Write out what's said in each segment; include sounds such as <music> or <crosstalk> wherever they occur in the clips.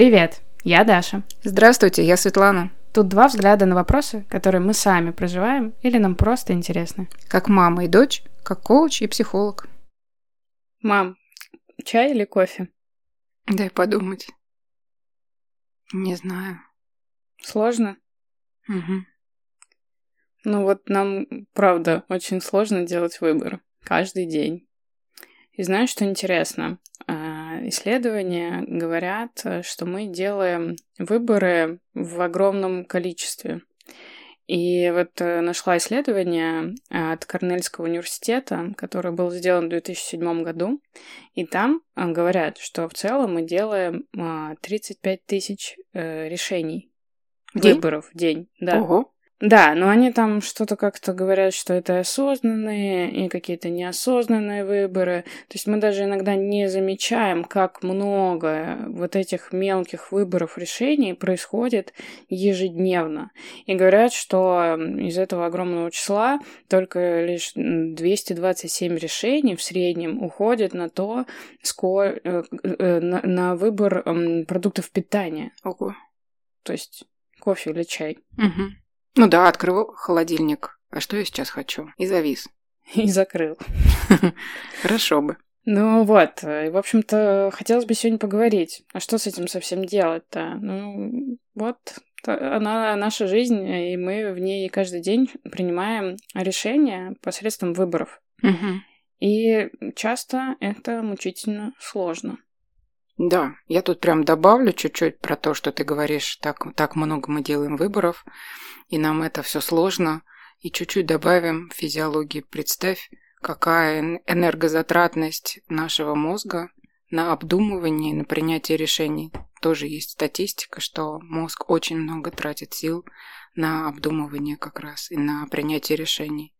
Привет, я Даша. Здравствуйте, я Светлана. Тут два взгляда на вопросы, которые мы сами проживаем или нам просто интересны. Как мама и дочь, как коуч и психолог. Мам, чай или кофе? Дай подумать. Не знаю. Сложно? Угу. Ну вот нам, правда, очень сложно делать выбор каждый день. И знаешь, что интересно? А, исследования говорят, что мы делаем выборы в огромном количестве. И вот э, нашла исследование от Корнельского университета, которое было сделано в 2007 году, и там э, говорят, что в целом мы делаем 35 а, тысяч э, решений, день? выборов в день. Да. Ого. Да, но они там что-то как-то говорят, что это осознанные и какие-то неосознанные выборы. То есть мы даже иногда не замечаем, как много вот этих мелких выборов решений происходит ежедневно. И говорят, что из этого огромного числа только лишь 227 решений в среднем уходит на то, сколько, э, э, на, на выбор продуктов питания. Ого. То есть кофе или чай. Угу. Ну да, открыл холодильник. А что я сейчас хочу? И завис. И закрыл. <laughs> Хорошо бы. Ну вот, и, в общем-то, хотелось бы сегодня поговорить. А что с этим совсем делать-то? Ну, вот, она наша жизнь, и мы в ней каждый день принимаем решения посредством выборов. Угу. И часто это мучительно сложно. Да, я тут прям добавлю чуть-чуть про то, что ты говоришь, так, так много мы делаем выборов, и нам это все сложно, и чуть-чуть добавим физиологии. Представь, какая энергозатратность нашего мозга на обдумывание, на принятие решений. Тоже есть статистика, что мозг очень много тратит сил на обдумывание как раз и на принятие решений.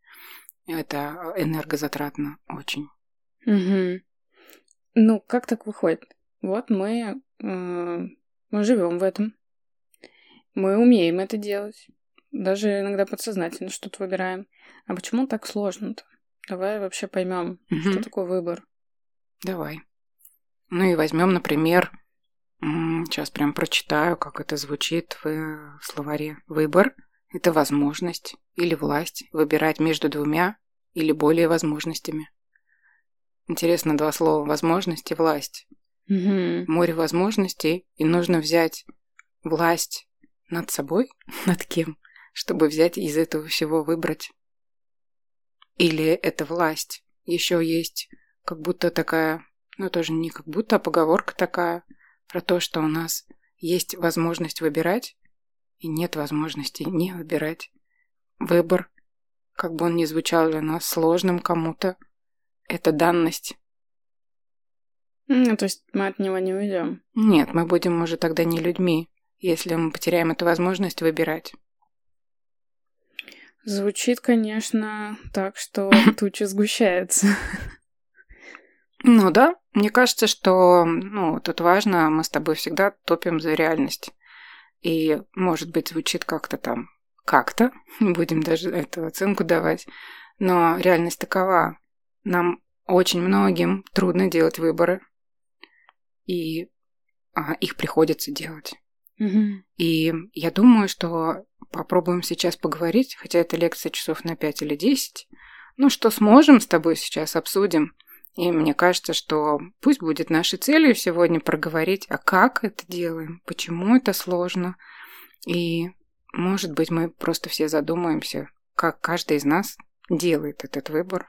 Это энергозатратно очень. Угу. Ну, как так выходит? Вот мы, э, мы живем в этом. Мы умеем это делать. Даже иногда подсознательно что-то выбираем. А почему так сложно-то? Давай вообще поймем, угу. что такое выбор. Давай. Ну и возьмем, например, сейчас прям прочитаю, как это звучит в словаре. Выбор – это возможность или власть выбирать между двумя или более возможностями. Интересно два слова – возможность и власть. Угу. Море возможностей, и нужно взять власть над собой, <laughs> над кем, чтобы взять из этого всего выбрать. Или это власть. Еще есть как будто такая, ну тоже не как будто, а поговорка такая про то, что у нас есть возможность выбирать, и нет возможности не выбирать. Выбор, как бы он ни звучал для нас сложным кому-то, это данность. Ну, то есть мы от него не уйдем. Нет, мы будем уже тогда не людьми, если мы потеряем эту возможность выбирать. Звучит, конечно, так, что <laughs> тучи сгущаются. Ну да, мне кажется, что ну, тут важно, мы с тобой всегда топим за реальность. И, может быть, звучит как-то там, как-то, <laughs> будем даже эту оценку давать, но реальность такова. Нам очень многим трудно делать выборы, и а, их приходится делать. Угу. И я думаю, что попробуем сейчас поговорить, хотя это лекция часов на 5 или 10. Ну, что сможем с тобой сейчас обсудим. И мне кажется, что пусть будет нашей целью сегодня проговорить, а как это делаем, почему это сложно. И, может быть, мы просто все задумаемся, как каждый из нас делает этот выбор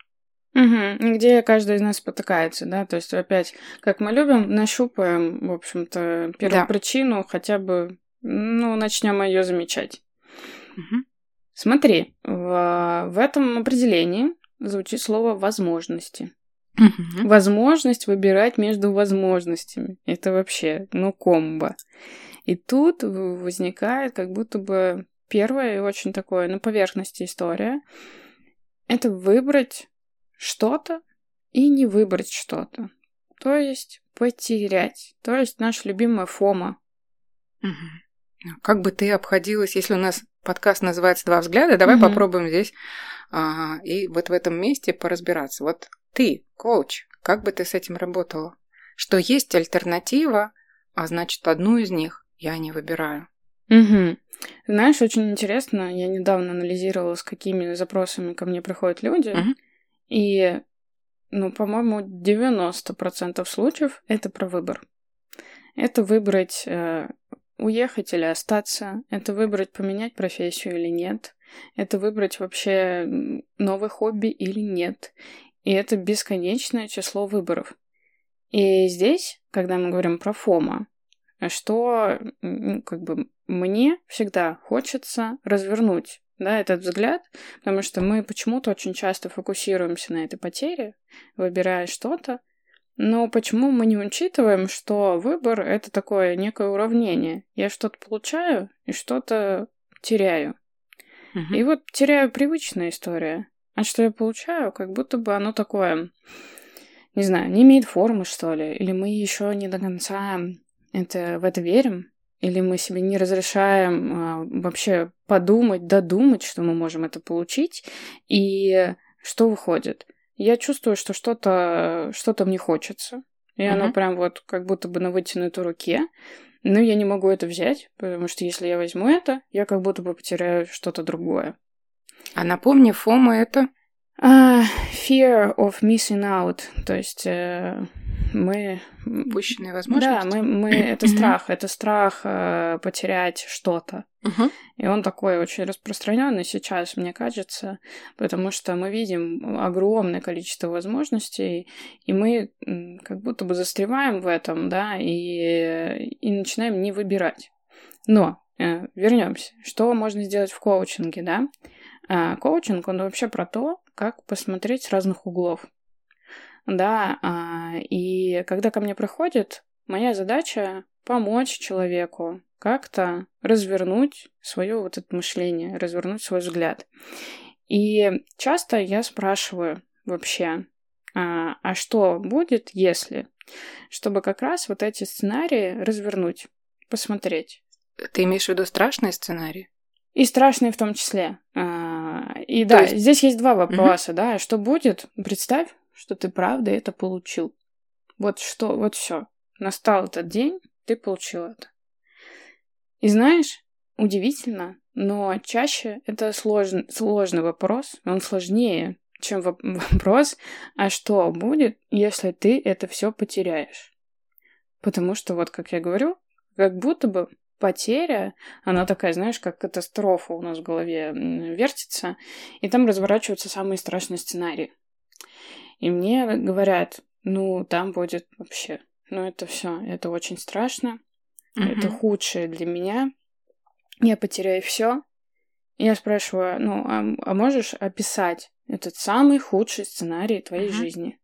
Угу. Где каждый из нас спотыкается, да, то есть опять, как мы любим, нащупаем, в общем-то, первопричину, да. хотя бы, ну, начнем ее замечать. Угу. Смотри, в, в этом определении звучит слово возможности. Угу. Возможность выбирать между возможностями. Это вообще, ну, комбо. И тут возникает как будто бы первая и очень такое на поверхности история. Это выбрать что-то и не выбрать что-то. То есть потерять. То есть наша любимая фома. Угу. Как бы ты обходилась, если у нас подкаст называется «Два взгляда», давай угу. попробуем здесь а, и вот в этом месте поразбираться. Вот ты, коуч, как бы ты с этим работала? Что есть альтернатива а значит, одну из них я не выбираю. Угу. Знаешь, очень интересно, я недавно анализировала, с какими запросами ко мне приходят люди, угу. И, ну, по-моему, 90% случаев это про выбор. Это выбрать э, уехать или остаться, это выбрать поменять профессию или нет, это выбрать вообще новый хобби или нет. И это бесконечное число выборов. И здесь, когда мы говорим про ФОМа, что как бы мне всегда хочется развернуть да, этот взгляд, потому что мы почему-то очень часто фокусируемся на этой потере, выбирая что-то, но почему мы не учитываем, что выбор — это такое некое уравнение? Я что-то получаю и что-то теряю. Угу. И вот теряю привычная история. А что я получаю, как будто бы оно такое, не знаю, не имеет формы, что ли, или мы еще не до конца это, в это верим, или мы себе не разрешаем а, вообще подумать, додумать, что мы можем это получить, и что выходит? Я чувствую, что что-то что мне хочется, и uh-huh. оно прям вот как будто бы на вытянутой руке, но я не могу это взять, потому что если я возьму это, я как будто бы потеряю что-то другое. А напомни, фома это? Uh, fear of missing out, то есть uh, мы... Упущенные возможности? Да, мы, мы это страх, это страх э, потерять что-то. Uh-huh. И он такой очень распространенный сейчас, мне кажется, потому что мы видим огромное количество возможностей, и мы как будто бы застреваем в этом, да, и, и начинаем не выбирать. Но э, вернемся. Что можно сделать в коучинге, да? Э, коучинг, он вообще про то, как посмотреть с разных углов да, а, и когда ко мне приходит, моя задача помочь человеку как-то развернуть свое вот это мышление, развернуть свой взгляд. И часто я спрашиваю вообще, а, а что будет, если? Чтобы как раз вот эти сценарии развернуть, посмотреть. Ты имеешь в виду страшные сценарии? И страшные в том числе. А, и То да, есть... здесь есть два вопроса, угу. да. Что будет? Представь, что ты правда это получил. Вот что, вот все. Настал этот день, ты получил это. И знаешь, удивительно, но чаще это сложный, сложный вопрос, он сложнее, чем <laughs> вопрос, а что будет, если ты это все потеряешь? Потому что, вот как я говорю, как будто бы потеря, она такая, знаешь, как катастрофа у нас в голове вертится, и там разворачиваются самые страшные сценарии. И мне говорят, ну, там будет вообще, ну, это все, это очень страшно, mm-hmm. это худшее для меня, я потеряю все. Я спрашиваю, ну, а, а можешь описать этот самый худший сценарий твоей mm-hmm. жизни?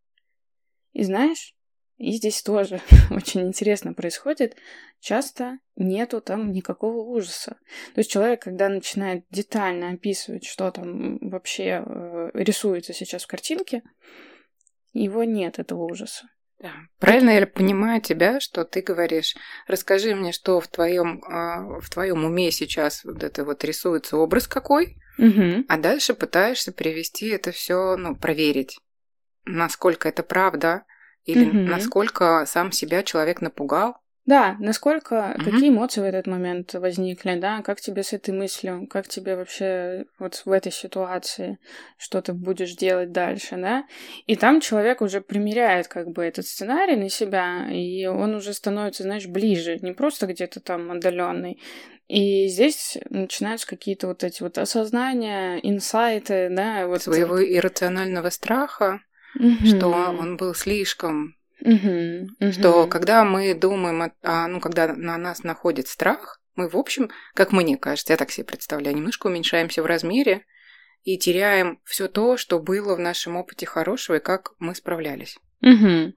И знаешь, и здесь тоже <laughs> очень интересно происходит. Часто нету там никакого ужаса. То есть человек, когда начинает детально описывать, что там вообще э, рисуется сейчас в картинке, его нет, этого ужаса. Да. Правильно я понимаю тебя, что ты говоришь, расскажи мне, что в твоем, э, в твоем уме сейчас вот это вот рисуется образ какой, угу. а дальше пытаешься привести это все, ну, проверить, насколько это правда, или угу. насколько сам себя человек напугал, да, насколько, угу. какие эмоции в этот момент возникли, да, как тебе с этой мыслью, как тебе вообще вот в этой ситуации, что ты будешь делать дальше, да, и там человек уже примеряет как бы этот сценарий на себя, и он уже становится, знаешь, ближе, не просто где-то там отдаленный, и здесь начинаются какие-то вот эти вот осознания, инсайты, да, вот своего иррационального страха, угу. что он был слишком Угу, угу. Что когда мы думаем, о, ну, когда на нас находит страх, мы, в общем, как мне кажется, я так себе представляю, немножко уменьшаемся в размере и теряем все то, что было в нашем опыте хорошего и как мы справлялись. Угу.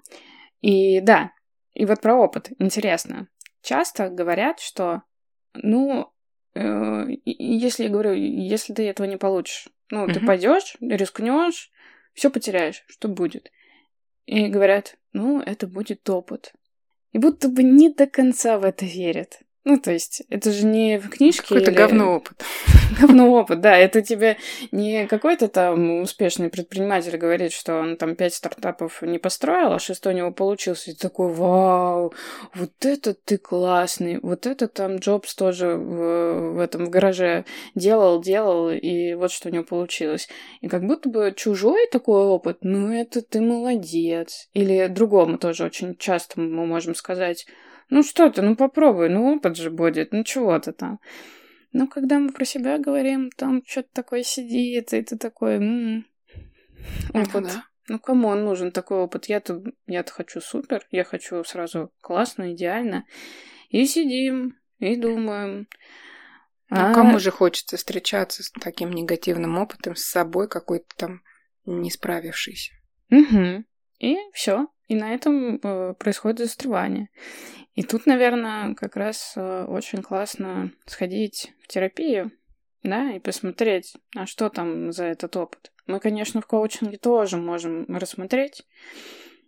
И да, и вот про опыт интересно. Часто говорят, что, ну, э, если я говорю, если ты этого не получишь, ну, угу. ты пойдешь, рискнешь, все потеряешь, что будет? И говорят, ну, это будет опыт. И будто бы не до конца в это верят. Ну, то есть, это же не в книжке. Какой-то или... говно опыт. <laughs> говно опыт, да. Это тебе не какой-то там успешный предприниматель говорит, что он там пять стартапов не построил, а шестой у него получился. И такой, вау, вот это ты классный. Вот это там Джобс тоже в, в этом в гараже делал, делал, и вот что у него получилось. И как будто бы чужой такой опыт, ну это ты молодец. Или другому тоже очень часто мы можем сказать, ну что ты, ну попробуй, ну опыт же будет, ну чего ты там. Но когда мы про себя говорим, там что-то такое сидит, и ты такой, м-м, опыт. Ну, да. ну кому он нужен такой опыт? Я-то, я-то хочу супер, я хочу сразу классно, идеально. И сидим, и думаем. Ну, а... кому же хочется встречаться с таким негативным опытом, с собой какой-то там не справившийся? Угу. И все. И на этом э, происходит застревание. И тут, наверное, как раз э, очень классно сходить в терапию, да, и посмотреть, а что там за этот опыт. Мы, конечно, в коучинге тоже можем рассмотреть,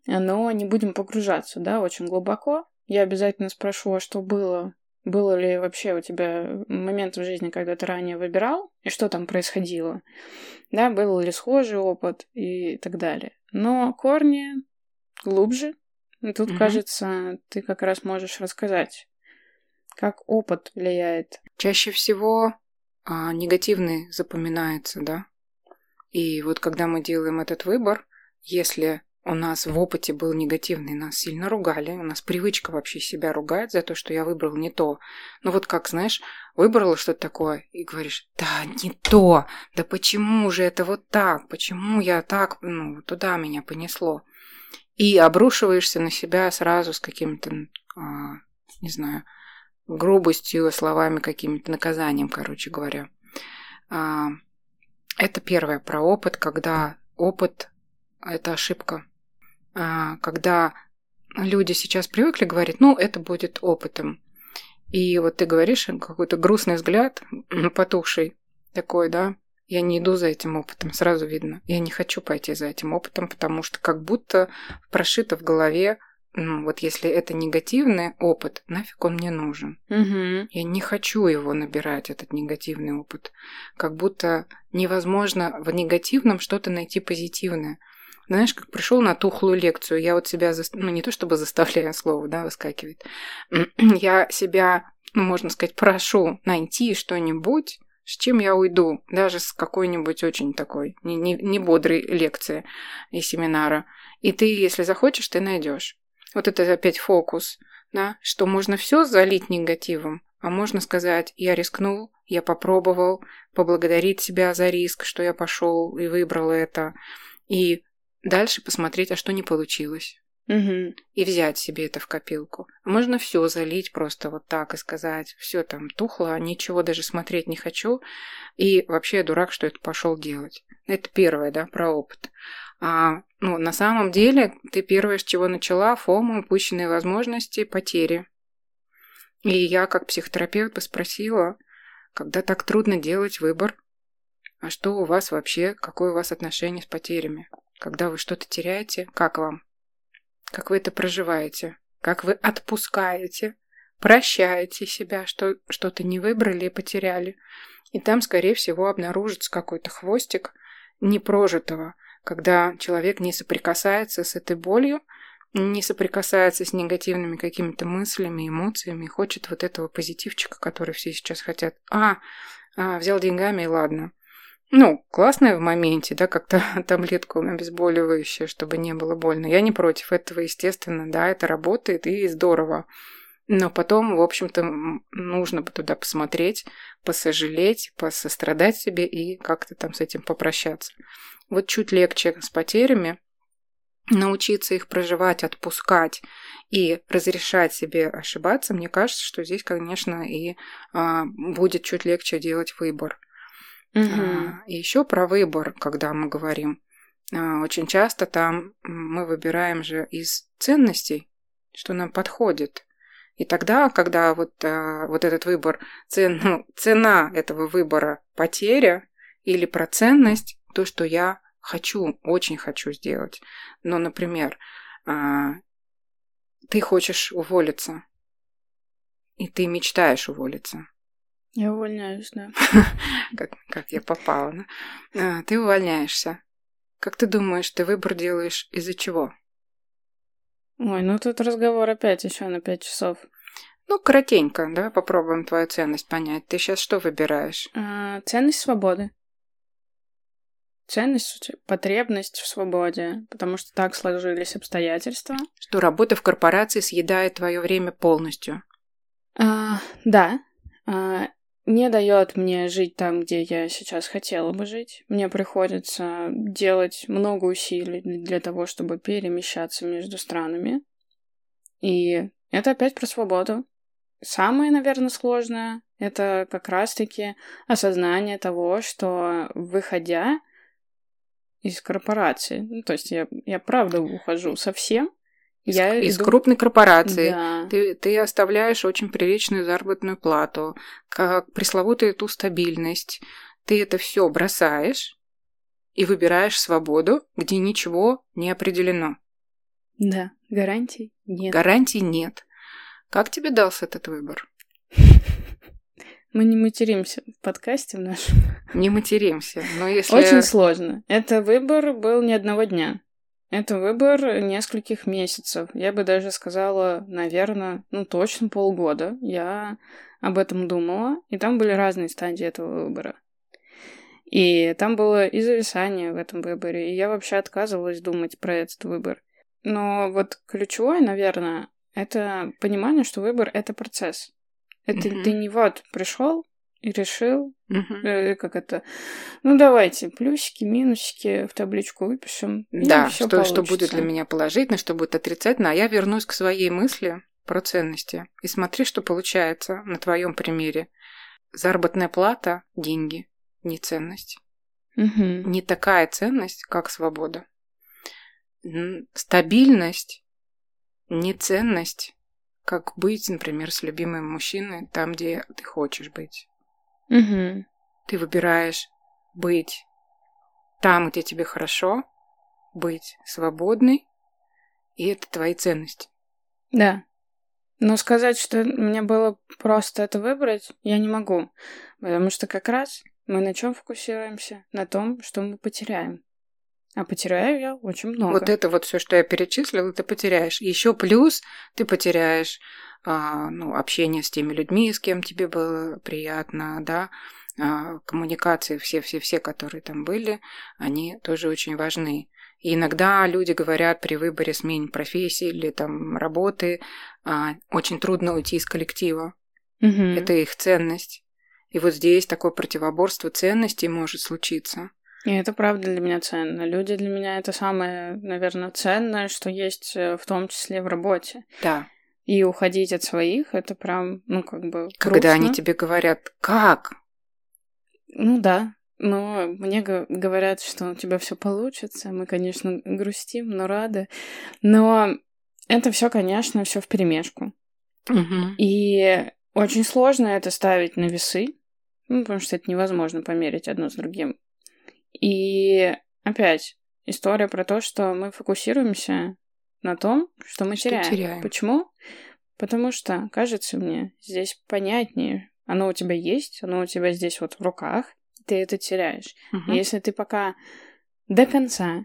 но не будем погружаться, да, очень глубоко. Я обязательно спрошу, а что было, было ли вообще у тебя момент в жизни, когда ты ранее выбирал, и что там происходило, да, был ли схожий опыт и так далее. Но корни глубже, и тут, угу. кажется, ты как раз можешь рассказать, как опыт влияет. Чаще всего а, негативный запоминается, да? И вот когда мы делаем этот выбор, если у нас в опыте был негативный, нас сильно ругали, у нас привычка вообще себя ругать за то, что я выбрал не то. Ну вот как, знаешь, выбрала что-то такое и говоришь, да, не то, да почему же это вот так, почему я так, ну, туда меня понесло и обрушиваешься на себя сразу с каким-то, а, не знаю, грубостью, словами, каким-то наказанием, короче говоря. А, это первое про опыт, когда опыт – это ошибка. А, когда люди сейчас привыкли говорить, ну, это будет опытом. И вот ты говоришь какой-то грустный взгляд, потухший такой, да, я не иду за этим опытом, сразу видно. Я не хочу пойти за этим опытом, потому что как будто прошито в голове, ну, вот если это негативный опыт, нафиг он мне нужен. Угу. Я не хочу его набирать, этот негативный опыт. Как будто невозможно в негативном что-то найти позитивное. Знаешь, как пришел на тухлую лекцию, я вот себя, за... ну не то чтобы заставляю слово, да, выскакивает, <clears throat> я себя, ну, можно сказать, прошу найти что-нибудь, с чем я уйду, даже с какой-нибудь очень такой не, не, не бодрой лекции и семинара. И ты, если захочешь, ты найдешь. Вот это опять фокус, да, что можно все залить негативом, а можно сказать, я рискнул, я попробовал, поблагодарить себя за риск, что я пошел и выбрал это, и дальше посмотреть, а что не получилось. Угу. И взять себе это в копилку. Можно все залить просто вот так и сказать, все там тухло, ничего даже смотреть не хочу. И вообще я дурак, что это пошел делать. Это первое, да, про опыт. А, ну, на самом деле, ты первое, с чего начала, фома, упущенные возможности, потери. И я, как психотерапевт, спросила, когда так трудно делать выбор, а что у вас вообще, какое у вас отношение с потерями? Когда вы что-то теряете, как вам? Как вы это проживаете, как вы отпускаете, прощаете себя, что что-то не выбрали и потеряли. И там, скорее всего, обнаружится какой-то хвостик непрожитого, когда человек не соприкасается с этой болью, не соприкасается с негативными какими-то мыслями, эмоциями, хочет вот этого позитивчика, который все сейчас хотят. А, а взял деньгами и ладно. Ну, классная в моменте, да, как-то <laughs> таблетку обезболивающее, чтобы не было больно. Я не против этого, естественно, да, это работает и здорово. Но потом, в общем-то, нужно туда посмотреть, посожалеть, посострадать себе и как-то там с этим попрощаться. Вот чуть легче с потерями, научиться их проживать, отпускать и разрешать себе ошибаться, мне кажется, что здесь, конечно, и а, будет чуть легче делать выбор. Угу. И еще про выбор, когда мы говорим. А, очень часто там мы выбираем же из ценностей, что нам подходит. И тогда, когда вот, а, вот этот выбор, цен, ну, цена этого выбора потеря или про ценность, то, что я хочу, очень хочу сделать. Но, например, а, ты хочешь уволиться, и ты мечтаешь уволиться. Я увольняюсь, да. <laughs> как, как я попала, да? А, ты увольняешься. Как ты думаешь, ты выбор делаешь из-за чего? Ой, ну тут разговор опять еще на пять часов. Ну, коротенько, давай попробуем твою ценность понять. Ты сейчас что выбираешь? А, ценность свободы. Ценность, потребность в свободе, потому что так сложились обстоятельства. Что работа в корпорации съедает твое время полностью. А, да. А, не дает мне жить там, где я сейчас хотела бы жить. Мне приходится делать много усилий для того, чтобы перемещаться между странами. И это опять про свободу. Самое, наверное, сложное — это как раз-таки осознание того, что выходя из корпорации, ну, то есть я, я правда ухожу совсем, из, я из иду... крупной корпорации. Да. Ты, ты оставляешь очень приличную заработную плату, как пресловутую ту стабильность. Ты это все бросаешь и выбираешь свободу, где ничего не определено. Да, гарантий нет. Гарантий нет. Как тебе дался этот выбор? <laughs> Мы не материмся в подкасте в нашем. Не материмся, но если... Очень сложно. Это выбор был не одного дня. Это выбор нескольких месяцев. Я бы даже сказала, наверное, ну точно полгода. Я об этом думала, и там были разные стадии этого выбора. И там было и зависание в этом выборе, и я вообще отказывалась думать про этот выбор. Но вот ключевое, наверное, это понимание, что выбор — это процесс. Это mm-hmm. ты не вот пришел и решил, mm-hmm. э, как это, ну давайте плюсики, минусики в табличку выпишем. Да, что, что будет для меня положительно, что будет отрицательно, а я вернусь к своей мысли про ценности. И смотри, что получается на твоем примере. Заработная плата – деньги, не ценность. Mm-hmm. Не такая ценность, как свобода. Стабильность не ценность, как быть, например, с любимым мужчиной там, где ты хочешь быть. Угу. Ты выбираешь быть там, где тебе хорошо, быть свободной, и это твои ценности. Да. Но сказать, что мне было просто это выбрать, я не могу. Потому что как раз мы на чем фокусируемся? На том, что мы потеряем. А потеряю я очень много. Вот это вот все, что я перечислила, ты потеряешь. Еще плюс ты потеряешь а, ну, общение с теми людьми, с кем тебе было приятно, да, а, коммуникации, все-все-все, которые там были, они тоже очень важны. И иногда люди говорят при выборе смене профессии или там работы, а, очень трудно уйти из коллектива. Угу. Это их ценность. И вот здесь такое противоборство ценностей может случиться. И это правда для меня ценно. Люди для меня это самое, наверное, ценное, что есть э, в том числе в работе. Да. И уходить от своих, это прям, ну, как бы Когда грустно. они тебе говорят, как? Ну да, но мне говорят, что у тебя все получится. Мы, конечно, грустим, но рады. Но это все, конечно, все в перемешку. Угу. И очень сложно это ставить на весы, ну, потому что это невозможно померить одно с другим. И опять история про то, что мы фокусируемся на том, что мы что теряем. теряем. Почему? Потому что, кажется мне, здесь понятнее. Оно у тебя есть, оно у тебя здесь вот в руках, ты это теряешь. Угу. Если ты пока до конца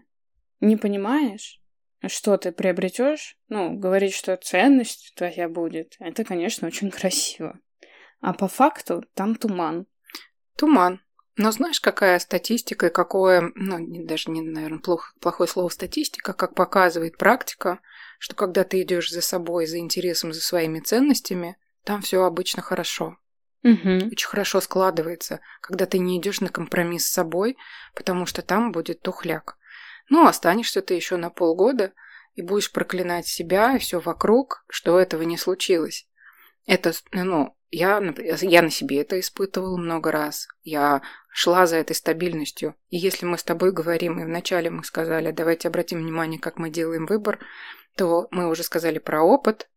не понимаешь, что ты приобретешь, ну, говорить, что ценность твоя будет, это, конечно, очень <laughs> красиво. А по факту там туман. Туман. Но знаешь, какая статистика и какое, ну, даже не, наверное, плохо, плохое слово статистика, как показывает практика, что когда ты идешь за собой, за интересом, за своими ценностями, там все обычно хорошо. Угу. Очень хорошо складывается, когда ты не идешь на компромисс с собой, потому что там будет тухляк. Ну, останешься ты еще на полгода и будешь проклинать себя и все вокруг, что этого не случилось. Это, ну, я, я на себе это испытывала много раз. Я шла за этой стабильностью. И если мы с тобой говорим, и вначале мы сказали, давайте обратим внимание, как мы делаем выбор, то мы уже сказали про опыт,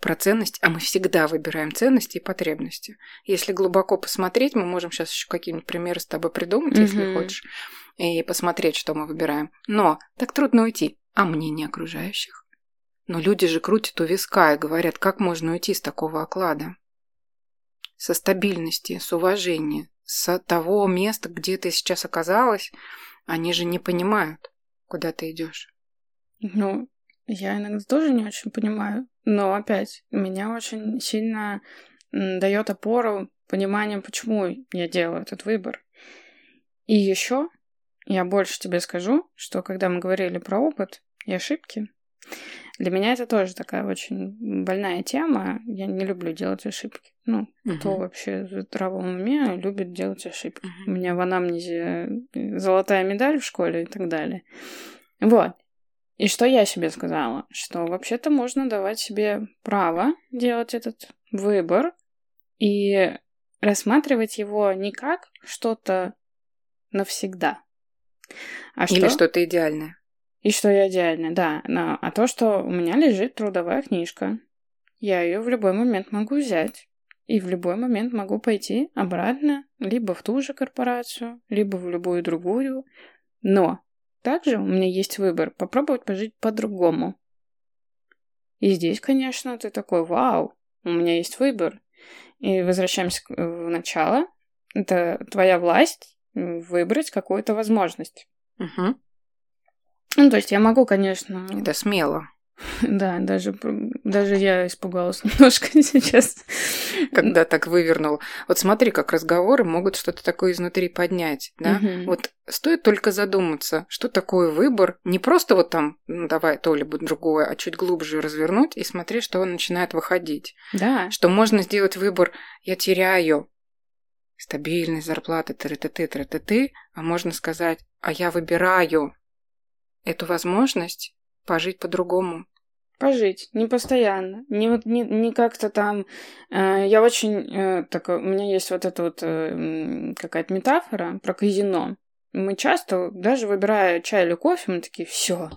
про ценность, а мы всегда выбираем ценности и потребности. Если глубоко посмотреть, мы можем сейчас еще какие-нибудь примеры с тобой придумать, mm-hmm. если хочешь, и посмотреть, что мы выбираем. Но так трудно уйти. А мнение окружающих? Но люди же крутят у виска и говорят, как можно уйти с такого оклада. со стабильности, с уважения, с того места, где ты сейчас оказалась, они же не понимают, куда ты идешь. Ну, я иногда тоже не очень понимаю, но опять меня очень сильно дает опору понимание, почему я делаю этот выбор. И еще я больше тебе скажу, что когда мы говорили про опыт и ошибки, для меня это тоже такая очень больная тема. Я не люблю делать ошибки. Ну, uh-huh. кто вообще в здравом уме любит делать ошибки? Uh-huh. У меня в анамнезе золотая медаль в школе и так далее. Вот. И что я себе сказала? Что вообще-то можно давать себе право делать этот выбор и рассматривать его не как что-то навсегда. А Или что? то идеальное. И что я идеальная, да. Но, а то, что у меня лежит трудовая книжка. Я ее в любой момент могу взять. И в любой момент могу пойти обратно, либо в ту же корпорацию, либо в любую другую. Но также у меня есть выбор попробовать пожить по-другому. И здесь, конечно, ты такой, вау, у меня есть выбор. И возвращаемся в начало. Это твоя власть выбрать какую-то возможность. Угу. Ну, то есть я могу, конечно... Это смело. <laughs> Да, даже, даже я испугалась <laughs> немножко сейчас. Когда так вывернул. Вот смотри, как разговоры могут что-то такое изнутри поднять, да? Угу. Вот стоит только задуматься, что такое выбор. Не просто вот там, ну, давай то либо другое, а чуть глубже развернуть и смотри, что он начинает выходить. Да. Что можно сделать выбор, я теряю стабильность зарплаты, ты-ты-ты, ты-ты, а можно сказать, а я выбираю эту возможность пожить по-другому. Пожить, не постоянно, не не, не как-то там. Э, я очень э, так, у меня есть вот эта вот э, какая-то метафора про казино. Мы часто, даже выбирая чай или кофе, мы такие, все,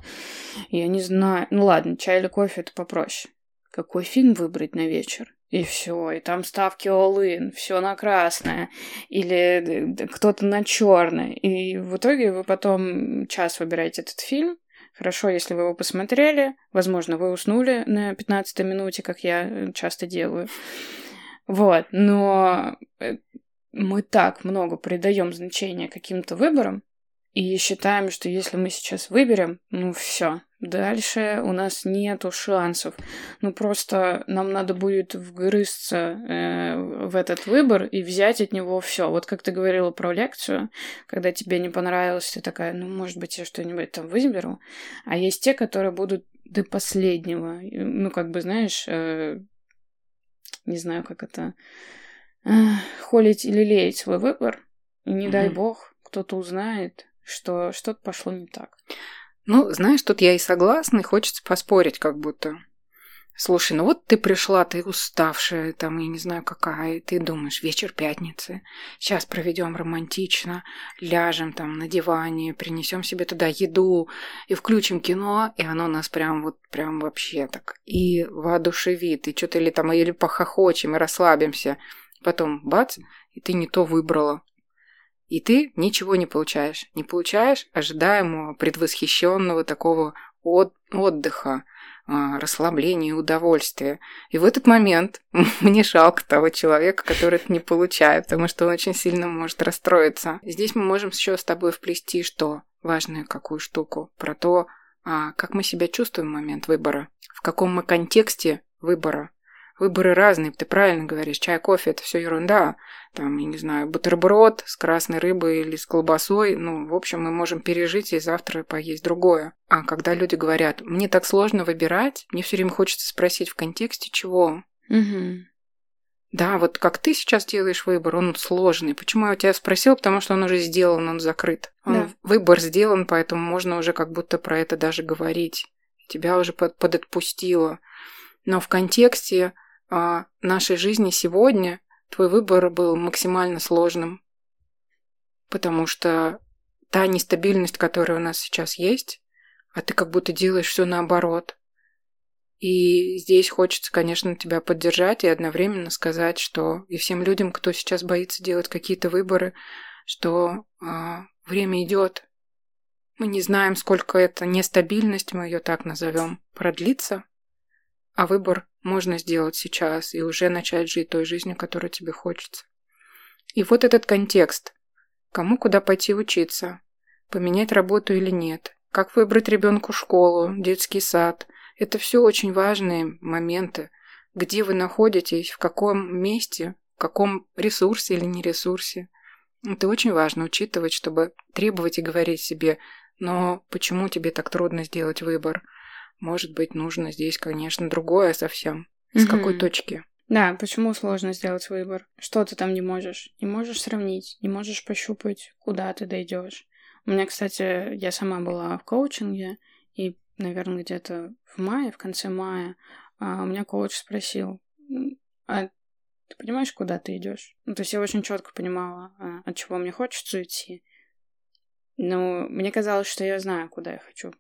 я не знаю. Ну ладно, чай или кофе это попроще. Какой фильм выбрать на вечер? И все, и там ставки all-in, все на красное, или кто-то на черное. И в итоге вы потом час выбираете этот фильм. Хорошо, если вы его посмотрели. Возможно, вы уснули на 15 минуте, как я э, часто делаю. Вот, но э, мы так много придаем значения каким-то выборам и считаем, что если мы сейчас выберем, ну все, Дальше у нас нету шансов. Ну просто нам надо будет вгрызться э, в этот выбор и взять от него все. Вот как ты говорила про лекцию, когда тебе не понравилось, ты такая, ну может быть я что-нибудь там выберу. А есть те, которые будут до последнего. Ну как бы знаешь, э, не знаю как это, э, холить или леять свой выбор. И не mm-hmm. дай бог кто-то узнает, что что-то пошло не так. Ну, знаешь, тут я и согласна, и хочется поспорить как будто. Слушай, ну вот ты пришла, ты уставшая, там, я не знаю какая, и ты думаешь, вечер пятницы, сейчас проведем романтично, ляжем там на диване, принесем себе туда еду и включим кино, и оно нас прям вот, прям вообще так и воодушевит, и что-то или там, или похохочем, и расслабимся. Потом, бац, и ты не то выбрала. И ты ничего не получаешь. Не получаешь ожидаемого, предвосхищенного такого от отдыха, а, расслабления и удовольствия. И в этот момент <laughs> мне жалко того человека, который это не получает, потому что он очень сильно может расстроиться. Здесь мы можем еще с тобой вплести что? Важную какую штуку? Про то, а, как мы себя чувствуем в момент выбора, в каком мы контексте выбора. Выборы разные, ты правильно говоришь. Чай, кофе – это все ерунда. Там, я не знаю, бутерброд с красной рыбой или с колбасой. Ну, в общем, мы можем пережить и завтра поесть другое. А когда люди говорят, мне так сложно выбирать, мне все время хочется спросить, в контексте чего? Угу. Да, вот как ты сейчас делаешь выбор, он сложный. Почему я у тебя спросила? Потому что он уже сделан, он закрыт. Он, да. Выбор сделан, поэтому можно уже как будто про это даже говорить. Тебя уже под, подотпустило. Но в контексте а, нашей жизни сегодня твой выбор был максимально сложным. Потому что та нестабильность, которая у нас сейчас есть, а ты как будто делаешь все наоборот. И здесь хочется, конечно, тебя поддержать и одновременно сказать, что и всем людям, кто сейчас боится делать какие-то выборы, что э, время идет. Мы не знаем, сколько эта нестабильность, мы ее так назовем, продлится, а выбор можно сделать сейчас и уже начать жить той жизнью, которая тебе хочется. И вот этот контекст. Кому куда пойти учиться? Поменять работу или нет? Как выбрать ребенку школу, детский сад? Это все очень важные моменты. Где вы находитесь, в каком месте, в каком ресурсе или не ресурсе. Это очень важно учитывать, чтобы требовать и говорить себе, но почему тебе так трудно сделать выбор? Может быть, нужно здесь, конечно, другое совсем. С угу. какой точки? Да, почему сложно сделать выбор? Что ты там не можешь? Не можешь сравнить, не можешь пощупать, куда ты дойдешь. У меня, кстати, я сама была в коучинге, и, наверное, где-то в мае, в конце мая, а, у меня коуч спросил, а ты понимаешь, куда ты идешь? Ну, то есть я очень четко понимала, а, от чего мне хочется идти. Но мне казалось, что я знаю, куда я хочу.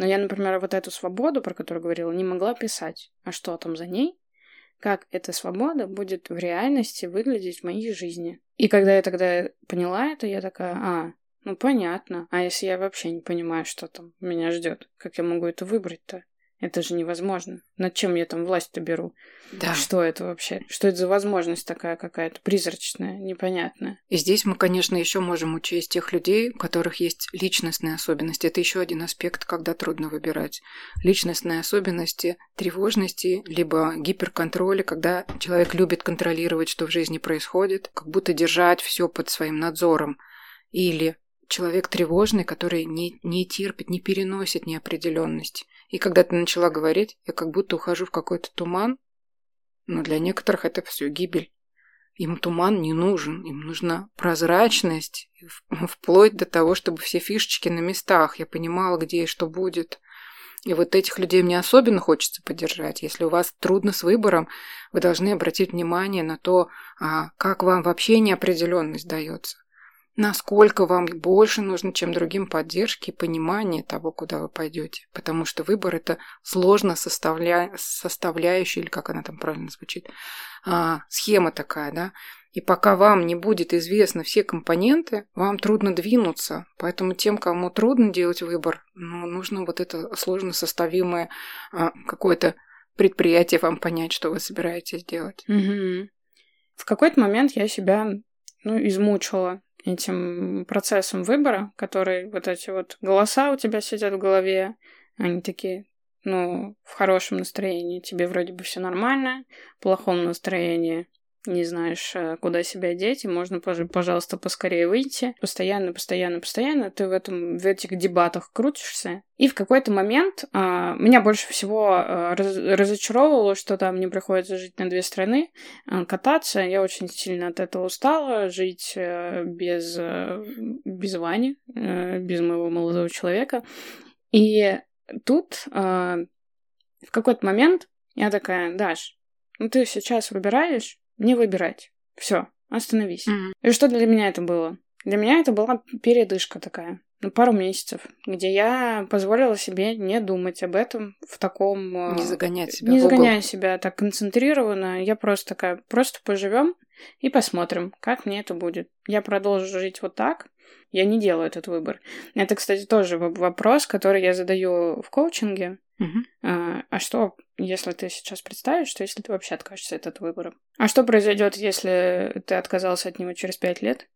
Но я, например, вот эту свободу, про которую говорила, не могла писать. А что там за ней? Как эта свобода будет в реальности выглядеть в моей жизни? И когда я тогда поняла это, я такая, а, ну понятно. А если я вообще не понимаю, что там меня ждет, как я могу это выбрать-то? Это же невозможно. Над чем я там власть-то беру? Да. Что это вообще? Что это за возможность такая какая-то призрачная, непонятная? И здесь мы, конечно, еще можем учесть тех людей, у которых есть личностные особенности. Это еще один аспект, когда трудно выбирать. Личностные особенности тревожности, либо гиперконтроля, когда человек любит контролировать, что в жизни происходит, как будто держать все под своим надзором. Или человек тревожный, который не, не терпит, не переносит неопределенность. И когда ты начала говорить, я как будто ухожу в какой-то туман, но для некоторых это все гибель. Им туман не нужен, им нужна прозрачность, <laughs> вплоть до того, чтобы все фишечки на местах. Я понимала, где и что будет. И вот этих людей мне особенно хочется поддержать. Если у вас трудно с выбором, вы должны обратить внимание на то, а как вам вообще неопределенность дается насколько вам больше нужно, чем другим поддержки и понимание того, куда вы пойдете. Потому что выбор – это сложно составля... составляющая, или как она там правильно звучит, а, схема такая, да. И пока вам не будет известно все компоненты, вам трудно двинуться. Поэтому тем, кому трудно делать выбор, ну, нужно вот это сложно составимое а, какое-то предприятие вам понять, что вы собираетесь делать. Угу. В какой-то момент я себя ну, измучила этим процессом выбора, который вот эти вот голоса у тебя сидят в голове, они такие, ну, в хорошем настроении. Тебе вроде бы все нормально, в плохом настроении не знаешь, э, куда себя деть, и можно, пожалуйста, поскорее выйти. Постоянно, постоянно, постоянно ты в, этом, в этих дебатах крутишься. И в какой-то момент а, меня больше всего а, раз, разочаровывало, что там мне приходится жить на две страны, а, кататься. Я очень сильно от этого устала, жить без, без Вани, без моего молодого человека. И тут а, в какой-то момент я такая, Даш, ну ты сейчас выбираешь, не выбирать. Все, остановись. Mm-hmm. И что для меня это было? Для меня это была передышка такая, на пару месяцев, где я позволила себе не думать об этом в таком... Э, не загонять себя. Не загоняя себя так концентрированно. Я просто такая, просто поживем и посмотрим, как мне это будет. Я продолжу жить вот так, я не делаю этот выбор. Это, кстати, тоже вопрос, который я задаю в коучинге. Угу. А, а что, если ты сейчас представишь, что если ты вообще откажешься от этого выбора? А что произойдет, если ты отказался от него через пять лет?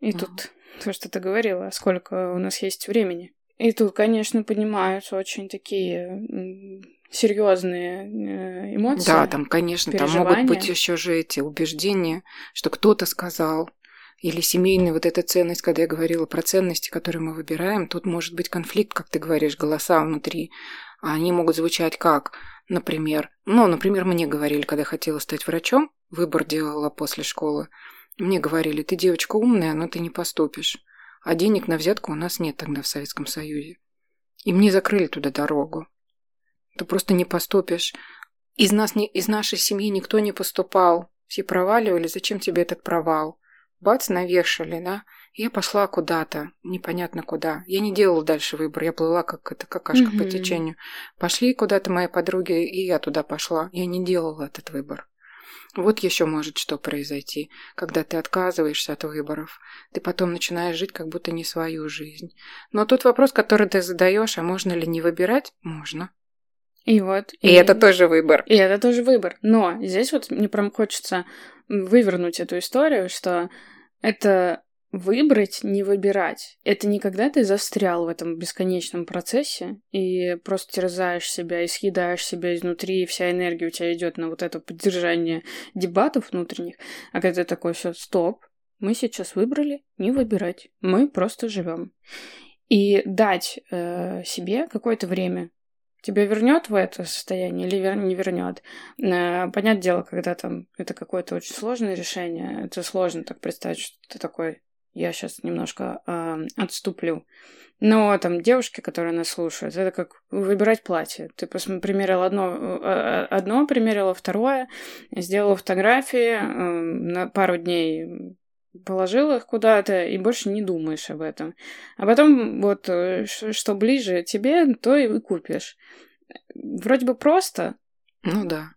И угу. тут то, что ты говорила, сколько у нас есть времени. И тут, конечно, поднимаются очень такие серьезные э, эмоции. Да, там, конечно, там могут быть еще же эти убеждения, что кто-то сказал, или семейная вот эта ценность, когда я говорила про ценности, которые мы выбираем, тут может быть конфликт, как ты говоришь, голоса внутри. А они могут звучать как, например, ну, например, мне говорили, когда я хотела стать врачом, выбор делала после школы, мне говорили, ты девочка умная, но ты не поступишь. А денег на взятку у нас нет тогда в Советском Союзе. И мне закрыли туда дорогу. Ты просто не поступишь. Из нас, не, из нашей семьи никто не поступал. Все проваливали, зачем тебе этот провал? Бац, навешали, да? я пошла куда-то, непонятно куда. Я не делала дальше выбор, я плыла как эта какашка mm-hmm. по течению. Пошли куда-то мои подруги, и я туда пошла. Я не делала этот выбор. Вот еще может что произойти, когда ты отказываешься от выборов. Ты потом начинаешь жить как будто не свою жизнь. Но тот вопрос, который ты задаешь, а можно ли не выбирать? Можно. И вот. И, и это тоже выбор. И это тоже выбор. Но здесь вот мне прям хочется вывернуть эту историю, что это выбрать, не выбирать. Это не когда ты застрял в этом бесконечном процессе и просто терзаешь себя и съедаешь себя изнутри, и вся энергия у тебя идет на вот это поддержание дебатов внутренних, а когда ты такой, все, стоп, мы сейчас выбрали не выбирать, мы просто живем. И дать э, себе какое-то время тебя вернет в это состояние или вер... не вернет. Э, понятное дело, когда там это какое-то очень сложное решение, это сложно так представить, что ты такой я сейчас немножко э, отступлю. Но там девушки, которые нас слушают, это как выбирать платье. Ты примерил одно, э, одно примерила второе, сделала фотографии, э, на пару дней положила их куда-то и больше не думаешь об этом. А потом вот э, что ближе тебе, то и купишь. Вроде бы просто. Ну да.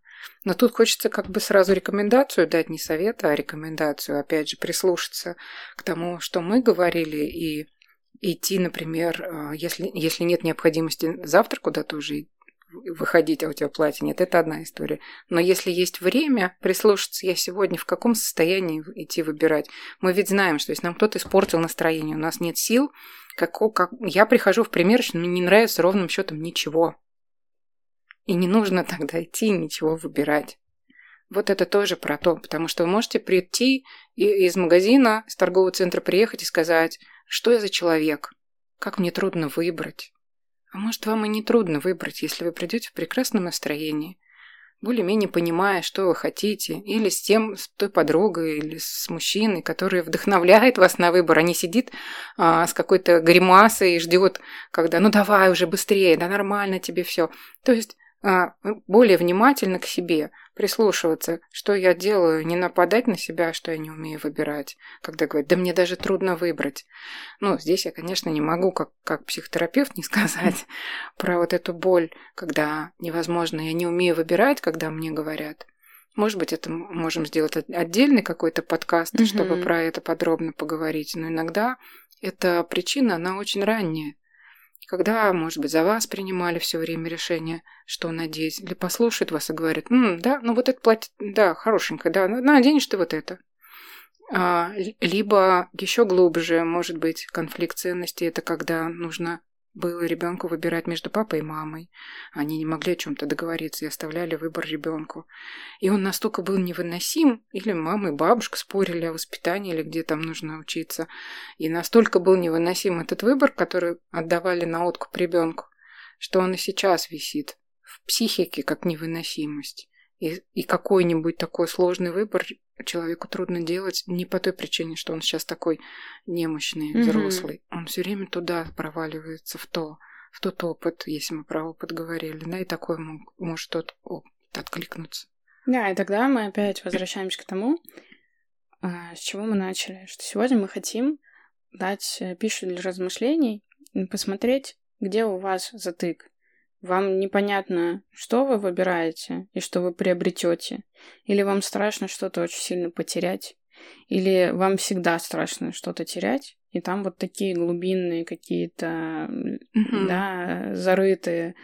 Но тут хочется как бы сразу рекомендацию дать, не совет, а рекомендацию, опять же, прислушаться к тому, что мы говорили, и идти, например, э, если, если нет необходимости завтра куда-то уже выходить, а у тебя платье нет, это одна история. Но если есть время, прислушаться, я сегодня в каком состоянии идти выбирать. Мы ведь знаем, что если нам кто-то испортил настроение, у нас нет сил, как, как я прихожу в примерочную, мне не нравится ровным счетом ничего. И не нужно <laughs> тогда идти ничего выбирать. Вот это тоже про то, потому что вы можете прийти из магазина, с торгового центра приехать и сказать, что я за человек, как мне трудно выбрать. А может, вам и не трудно выбрать, если вы придете в прекрасном настроении, более-менее понимая, что вы хотите, или с тем, с той подругой, или с мужчиной, который вдохновляет вас на выбор, а не сидит а, с какой-то гримасой и ждет, когда ну давай уже быстрее, да нормально тебе все. То есть более внимательно к себе, прислушиваться, что я делаю, не нападать на себя, что я не умею выбирать, когда говорят, да мне даже трудно выбрать. Ну, здесь я, конечно, не могу, как, как психотерапевт, не <laughs> сказать про вот эту боль, когда невозможно, я не умею выбирать, когда мне говорят. Может быть, это можем сделать отдельный какой-то подкаст, mm-hmm. чтобы про это подробно поговорить, но иногда эта причина, она очень ранняя когда, может быть, за вас принимали все время решение, что надеть, или послушают вас и говорят, М, да, ну вот это платье, да, хорошенькое, да, наденешь ты вот это. А, либо еще глубже, может быть, конфликт ценностей, это когда нужно было ребенку выбирать между папой и мамой. Они не могли о чем-то договориться и оставляли выбор ребенку. И он настолько был невыносим, или мама и бабушка спорили о воспитании, или где там нужно учиться. И настолько был невыносим этот выбор, который отдавали на откуп ребенку, что он и сейчас висит в психике как невыносимость. И, и какой-нибудь такой сложный выбор человеку трудно делать не по той причине, что он сейчас такой немощный, mm-hmm. взрослый. Он все время туда проваливается, в то, в тот опыт, если мы про опыт говорили, да, и такой мог, может тот опыт откликнуться. Да, и тогда мы опять возвращаемся к тому, а, с чего мы начали, что сегодня мы хотим дать э, пищу для размышлений, посмотреть, где у вас затык, вам непонятно, что вы выбираете и что вы приобретете, или вам страшно что-то очень сильно потерять, или вам всегда страшно что-то терять, и там вот такие глубинные какие-то, mm-hmm. да, зарытые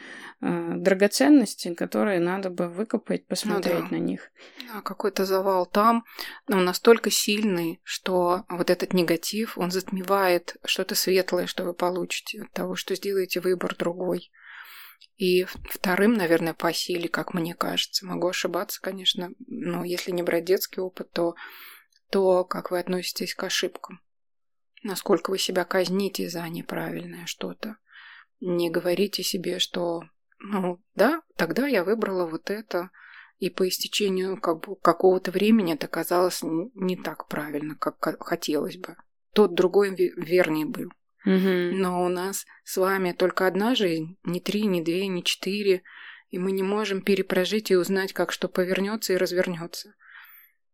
э, драгоценности, которые надо бы выкопать, посмотреть ну, да. на них. Да, какой-то завал там, но настолько сильный, что вот этот негатив, он затмевает что-то светлое, что вы получите от того, что сделаете выбор другой. И вторым, наверное, по силе, как мне кажется, могу ошибаться, конечно, но если не брать детский опыт, то то, как вы относитесь к ошибкам. Насколько вы себя казните за неправильное что-то. Не говорите себе, что, ну, да, тогда я выбрала вот это, и по истечению как бы, какого-то времени это казалось не так правильно, как хотелось бы. Тот другой вернее был. Угу. Но у нас с вами только одна жизнь, не три, не две, не четыре, и мы не можем перепрожить и узнать, как что повернется и развернется.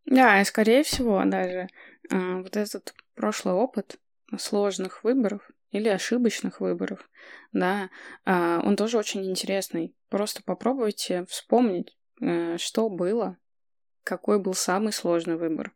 Да, и скорее всего даже э, вот этот прошлый опыт сложных выборов или ошибочных выборов, да, э, он тоже очень интересный. Просто попробуйте вспомнить, э, что было, какой был самый сложный выбор,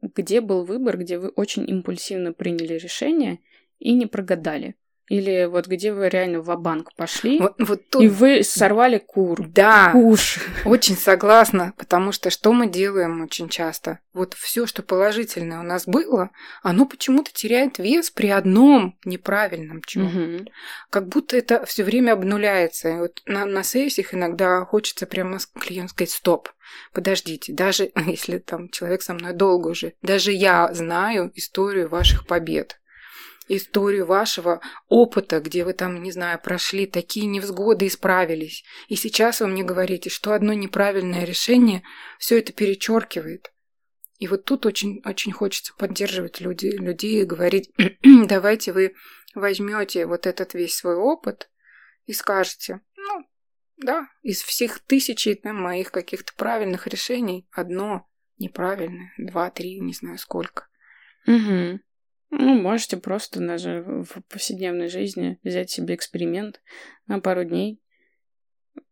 где был выбор, где вы очень импульсивно приняли решение и не прогадали. Или вот где вы реально в банк пошли, вот, вот тут... и вы сорвали кур. Да, Куш. очень согласна, потому что что мы делаем очень часто? Вот все, что положительное у нас было, оно почему-то теряет вес при одном неправильном чем. Мгм. Как будто это все время обнуляется. И вот на, на сессиях иногда хочется прямо клиенту сказать «стоп». Подождите, даже <laughs> если там человек со мной долго уже, даже я знаю историю ваших побед историю вашего опыта, где вы там, не знаю, прошли такие невзгоды и справились. И сейчас вы мне говорите, что одно неправильное решение все это перечеркивает. И вот тут очень, очень хочется поддерживать люди, людей и говорить, <clears throat> давайте вы возьмете вот этот весь свой опыт и скажете, ну, да, из всех тысячи там, моих каких-то правильных решений одно неправильное, два, три, не знаю сколько. Мгм. Ну, можете просто даже в повседневной жизни взять себе эксперимент на пару дней.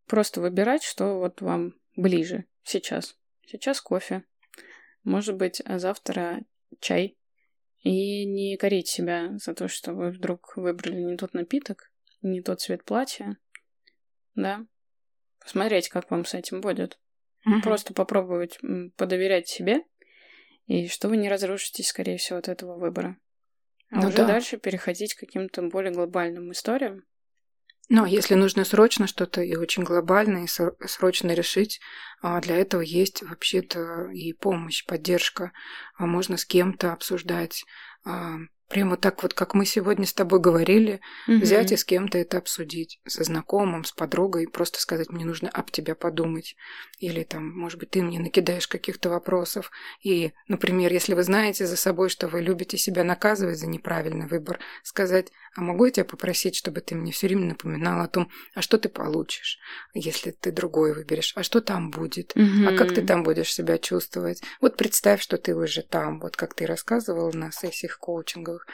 Просто выбирать, что вот вам ближе сейчас. Сейчас кофе. Может быть, а завтра чай. И не корить себя за то, что вы вдруг выбрали не тот напиток, не тот цвет платья. Да. Посмотреть, как вам с этим будет. Мгм. Просто попробовать подоверять себе, и что вы не разрушитесь, скорее всего, от этого выбора. А Ну уже да. дальше переходить к каким-то более глобальным историям. Но если нужно срочно что-то и очень глобальное, и сро- срочно решить, а, для этого есть вообще-то и помощь, поддержка. А Можно с кем-то обсуждать. Прямо так вот, как мы сегодня с тобой говорили, взять и с кем-то это обсудить. Со знакомым, с подругой, просто сказать, мне нужно об тебя подумать. Или там, может быть, ты мне накидаешь каких-то вопросов. И, например, если вы знаете за собой, что вы любите себя наказывать за неправильный выбор, сказать, а могу я тебя попросить, чтобы ты мне все время напоминал о том, а что ты получишь, если ты другой выберешь, а что там будет, а как ты там будешь себя чувствовать. Вот представь, что ты уже там, вот как ты рассказывала на сессиях коучинговых.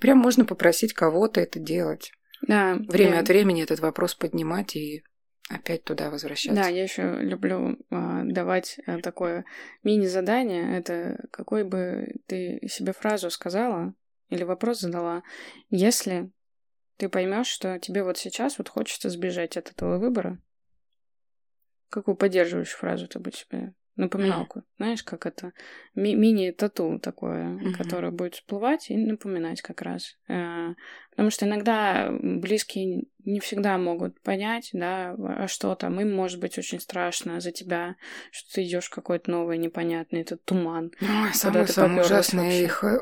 Прям можно попросить кого-то это делать. Да, Время я- от времени этот вопрос поднимать и опять туда возвращаться. Да, я еще люблю а, давать а, такое мини-задание. Это какой бы ты себе фразу сказала или вопрос задала, если ты поймешь, что тебе вот сейчас вот хочется сбежать от этого выбора, какую поддерживающую фразу ты бы себе напоминалку. Знаешь, как это ми- мини-тату такое, Мгм. которое будет всплывать и напоминать как раз. Э, Потому что иногда близкие не всегда могут понять, да, а что там. Им может быть очень страшно за тебя, что ты идешь какой-то новый непонятный этот туман. Ты самое попёрлась ужасное вообще? их, э,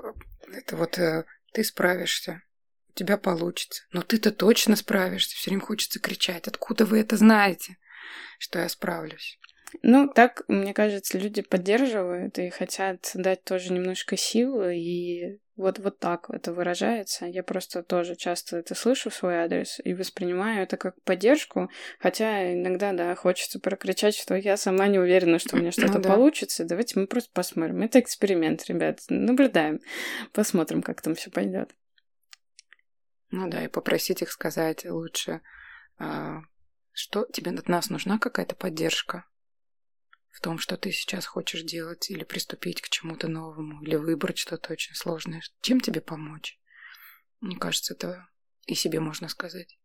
это вот э, ты справишься, у тебя получится. Но ты-то точно справишься. Все время хочется кричать. Откуда вы это знаете, что я справлюсь? Ну, так, мне кажется, люди поддерживают и хотят дать тоже немножко силы, и вот, вот так это выражается. Я просто тоже часто это слышу в свой адрес и воспринимаю это как поддержку, хотя иногда, да, хочется прокричать, что я сама не уверена, что у меня <clears throat> что-то Ну да. получится. Давайте мы просто посмотрим. Это эксперимент, ребят. Наблюдаем. Посмотрим, как там все пойдет. Ну да, и попросить их сказать лучше, а, что тебе от нас нужна какая-то поддержка в том, что ты сейчас хочешь делать, или приступить к чему-то новому, или выбрать что-то очень сложное. Чем тебе помочь? Мне кажется, это и себе можно сказать.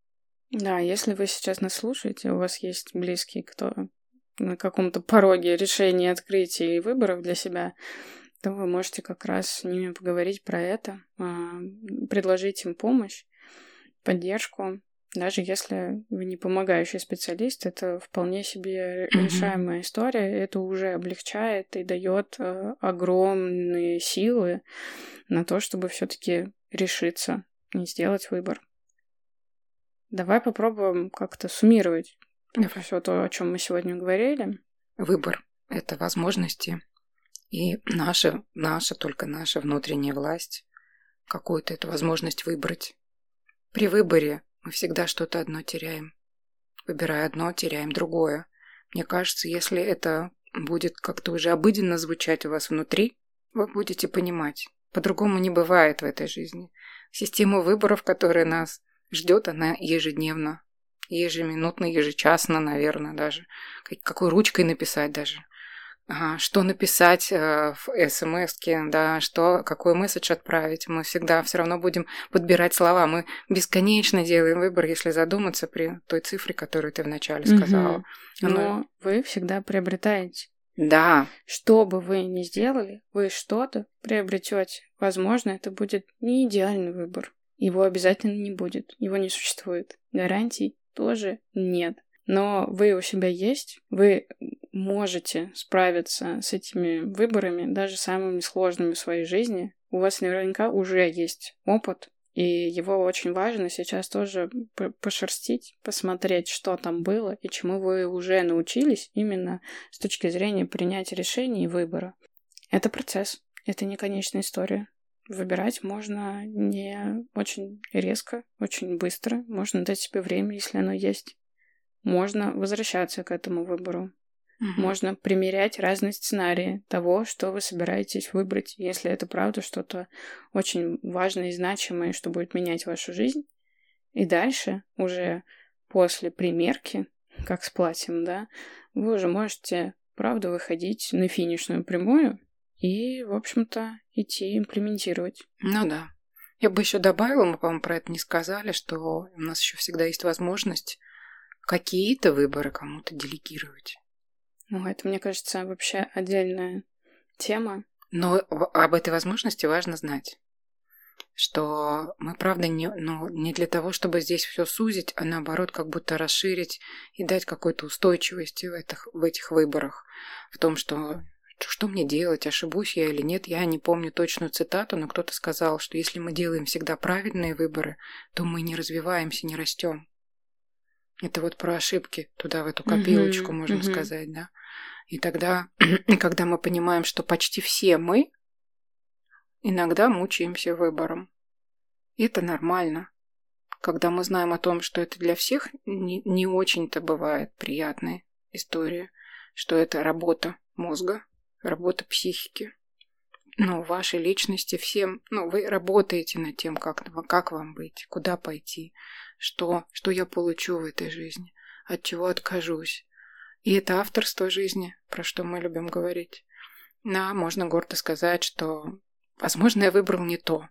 Да, если вы сейчас нас слушаете, у вас есть близкие, кто на каком-то пороге решения, открытия и выборов для себя, то вы можете как раз с ними поговорить про это, а, предложить им помощь, поддержку. Даже если вы не помогающий специалист, это вполне себе решаемая история. Это уже облегчает и дает э, огромные силы на то, чтобы все-таки решиться и сделать выбор. Давай попробуем как-то суммировать Давай. все то, о чем мы сегодня говорили. Выбор – это возможности. И наша, наша, только наша внутренняя власть какую-то эту возможность выбрать. При выборе мы всегда что-то одно теряем. Выбирая одно, теряем другое. Мне кажется, если это будет как-то уже обыденно звучать у вас внутри, вы будете понимать. По-другому не бывает в этой жизни. Система выборов, которая нас ждет, она ежедневно, ежеминутно, ежечасно, наверное, даже. Как- Какой ручкой написать даже. Что написать э, в смс да, что, какой месседж отправить. Мы всегда все равно будем подбирать слова. Мы бесконечно делаем выбор, если задуматься при той цифре, которую ты вначале сказала. Угу. Но вы всегда приобретаете. Да. Что бы вы ни сделали, вы что-то приобретете. Возможно, это будет не идеальный выбор. Его обязательно не будет. Его не существует. Гарантий тоже нет. Но вы у себя есть, вы можете справиться с этими выборами, даже самыми сложными в своей жизни. У вас наверняка уже есть опыт, и его очень важно сейчас тоже пошерстить, посмотреть, что там было и чему вы уже научились именно с точки зрения принятия решений и выбора. Это процесс, это не конечная история. Выбирать можно не очень резко, очень быстро. Можно дать себе время, если оно есть. Можно возвращаться к этому выбору. Угу. Можно примерять разные сценарии того, что вы собираетесь выбрать, если это правда что-то очень важное и значимое, что будет менять вашу жизнь. И дальше, уже после примерки, как с платьем, да, вы уже можете, правда, выходить на финишную прямую и, в общем-то, идти имплементировать. Ну да. Я бы еще добавила, мы, по-моему, про это не сказали, что у нас еще всегда есть возможность какие-то выборы кому-то делегировать. Ну, это, мне кажется, вообще отдельная тема. Но об этой возможности важно знать. Что мы, правда, не, ну, не для того, чтобы здесь все сузить, а наоборот, как будто расширить и дать какой-то устойчивости в этих, в этих выборах. В том, что что мне делать, ошибусь я или нет. Я не помню точную цитату, но кто-то сказал, что если мы делаем всегда правильные выборы, то мы не развиваемся, не растем. Это вот про ошибки туда, в эту копилочку, mm-hmm. можно mm-hmm. сказать, да. И тогда, <clears throat> когда мы понимаем, что почти все мы иногда мучаемся выбором. И это нормально. Когда мы знаем о том, что это для всех не, не очень-то бывает приятная история, что это работа мозга, работа психики, ну, вашей личности всем, ну, вы работаете над тем, как, как вам быть, куда пойти, что, что я получу в этой жизни, от чего откажусь. И это авторство жизни, про что мы любим говорить. Да, можно гордо сказать, что, возможно, я выбрал не то.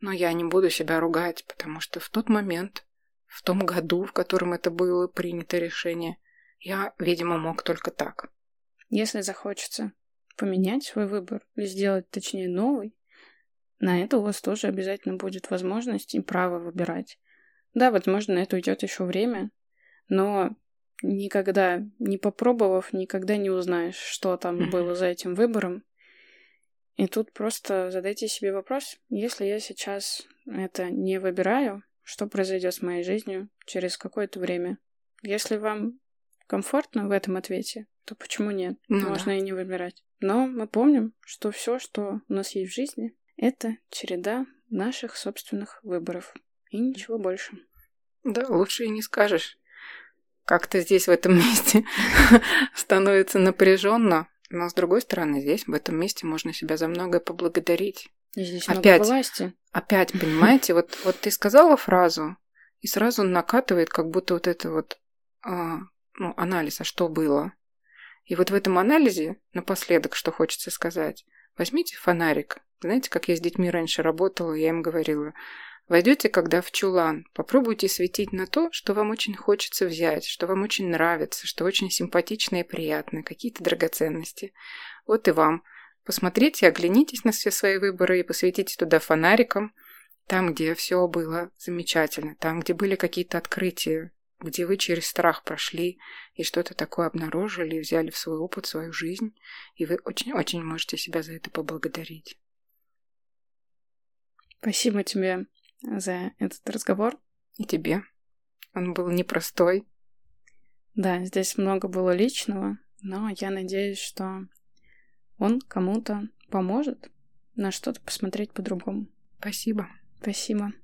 Но я не буду себя ругать, потому что в тот момент, в том году, в котором это было принято решение, я, видимо, мог только так. Если захочется поменять свой выбор или сделать, точнее, новый, на это у вас тоже обязательно будет возможность и право выбирать. Да, возможно, на это уйдет еще время, но никогда, не попробовав, никогда не узнаешь, что там было за этим выбором. И тут просто задайте себе вопрос, если я сейчас это не выбираю, что произойдет с моей жизнью через какое-то время? Если вам комфортно в этом ответе, то почему нет? Ну, Можно да. и не выбирать. Но мы помним, что все, что у нас есть в жизни, это череда наших собственных выборов. И ничего больше. Да, лучше и не скажешь. Как-то здесь, в этом <laughs> месте, становится напряженно. Но с другой стороны, здесь, в этом месте, можно себя за многое поблагодарить. И здесь опять, много власти. Опять, понимаете, вот, вот ты сказала фразу, и сразу накатывает, как будто вот это вот а, ну, анализ, а что было. И вот в этом анализе, напоследок, что хочется сказать, возьмите фонарик. Знаете, как я с детьми раньше работала, я им говорила, войдете, когда в чулан, попробуйте светить на то, что вам очень хочется взять, что вам очень нравится, что очень симпатично и приятно, какие-то драгоценности. Вот и вам. Посмотрите, оглянитесь на все свои выборы и посветите туда фонариком, там, где все было замечательно, там, где были какие-то открытия, где вы через страх прошли и что-то такое обнаружили, взяли в свой опыт, свою жизнь, и вы очень-очень можете себя за это поблагодарить. Спасибо тебе за этот разговор. И тебе. Он был непростой. Да, здесь много было личного, но я надеюсь, что он кому-то поможет на что-то посмотреть по-другому. Спасибо. Спасибо.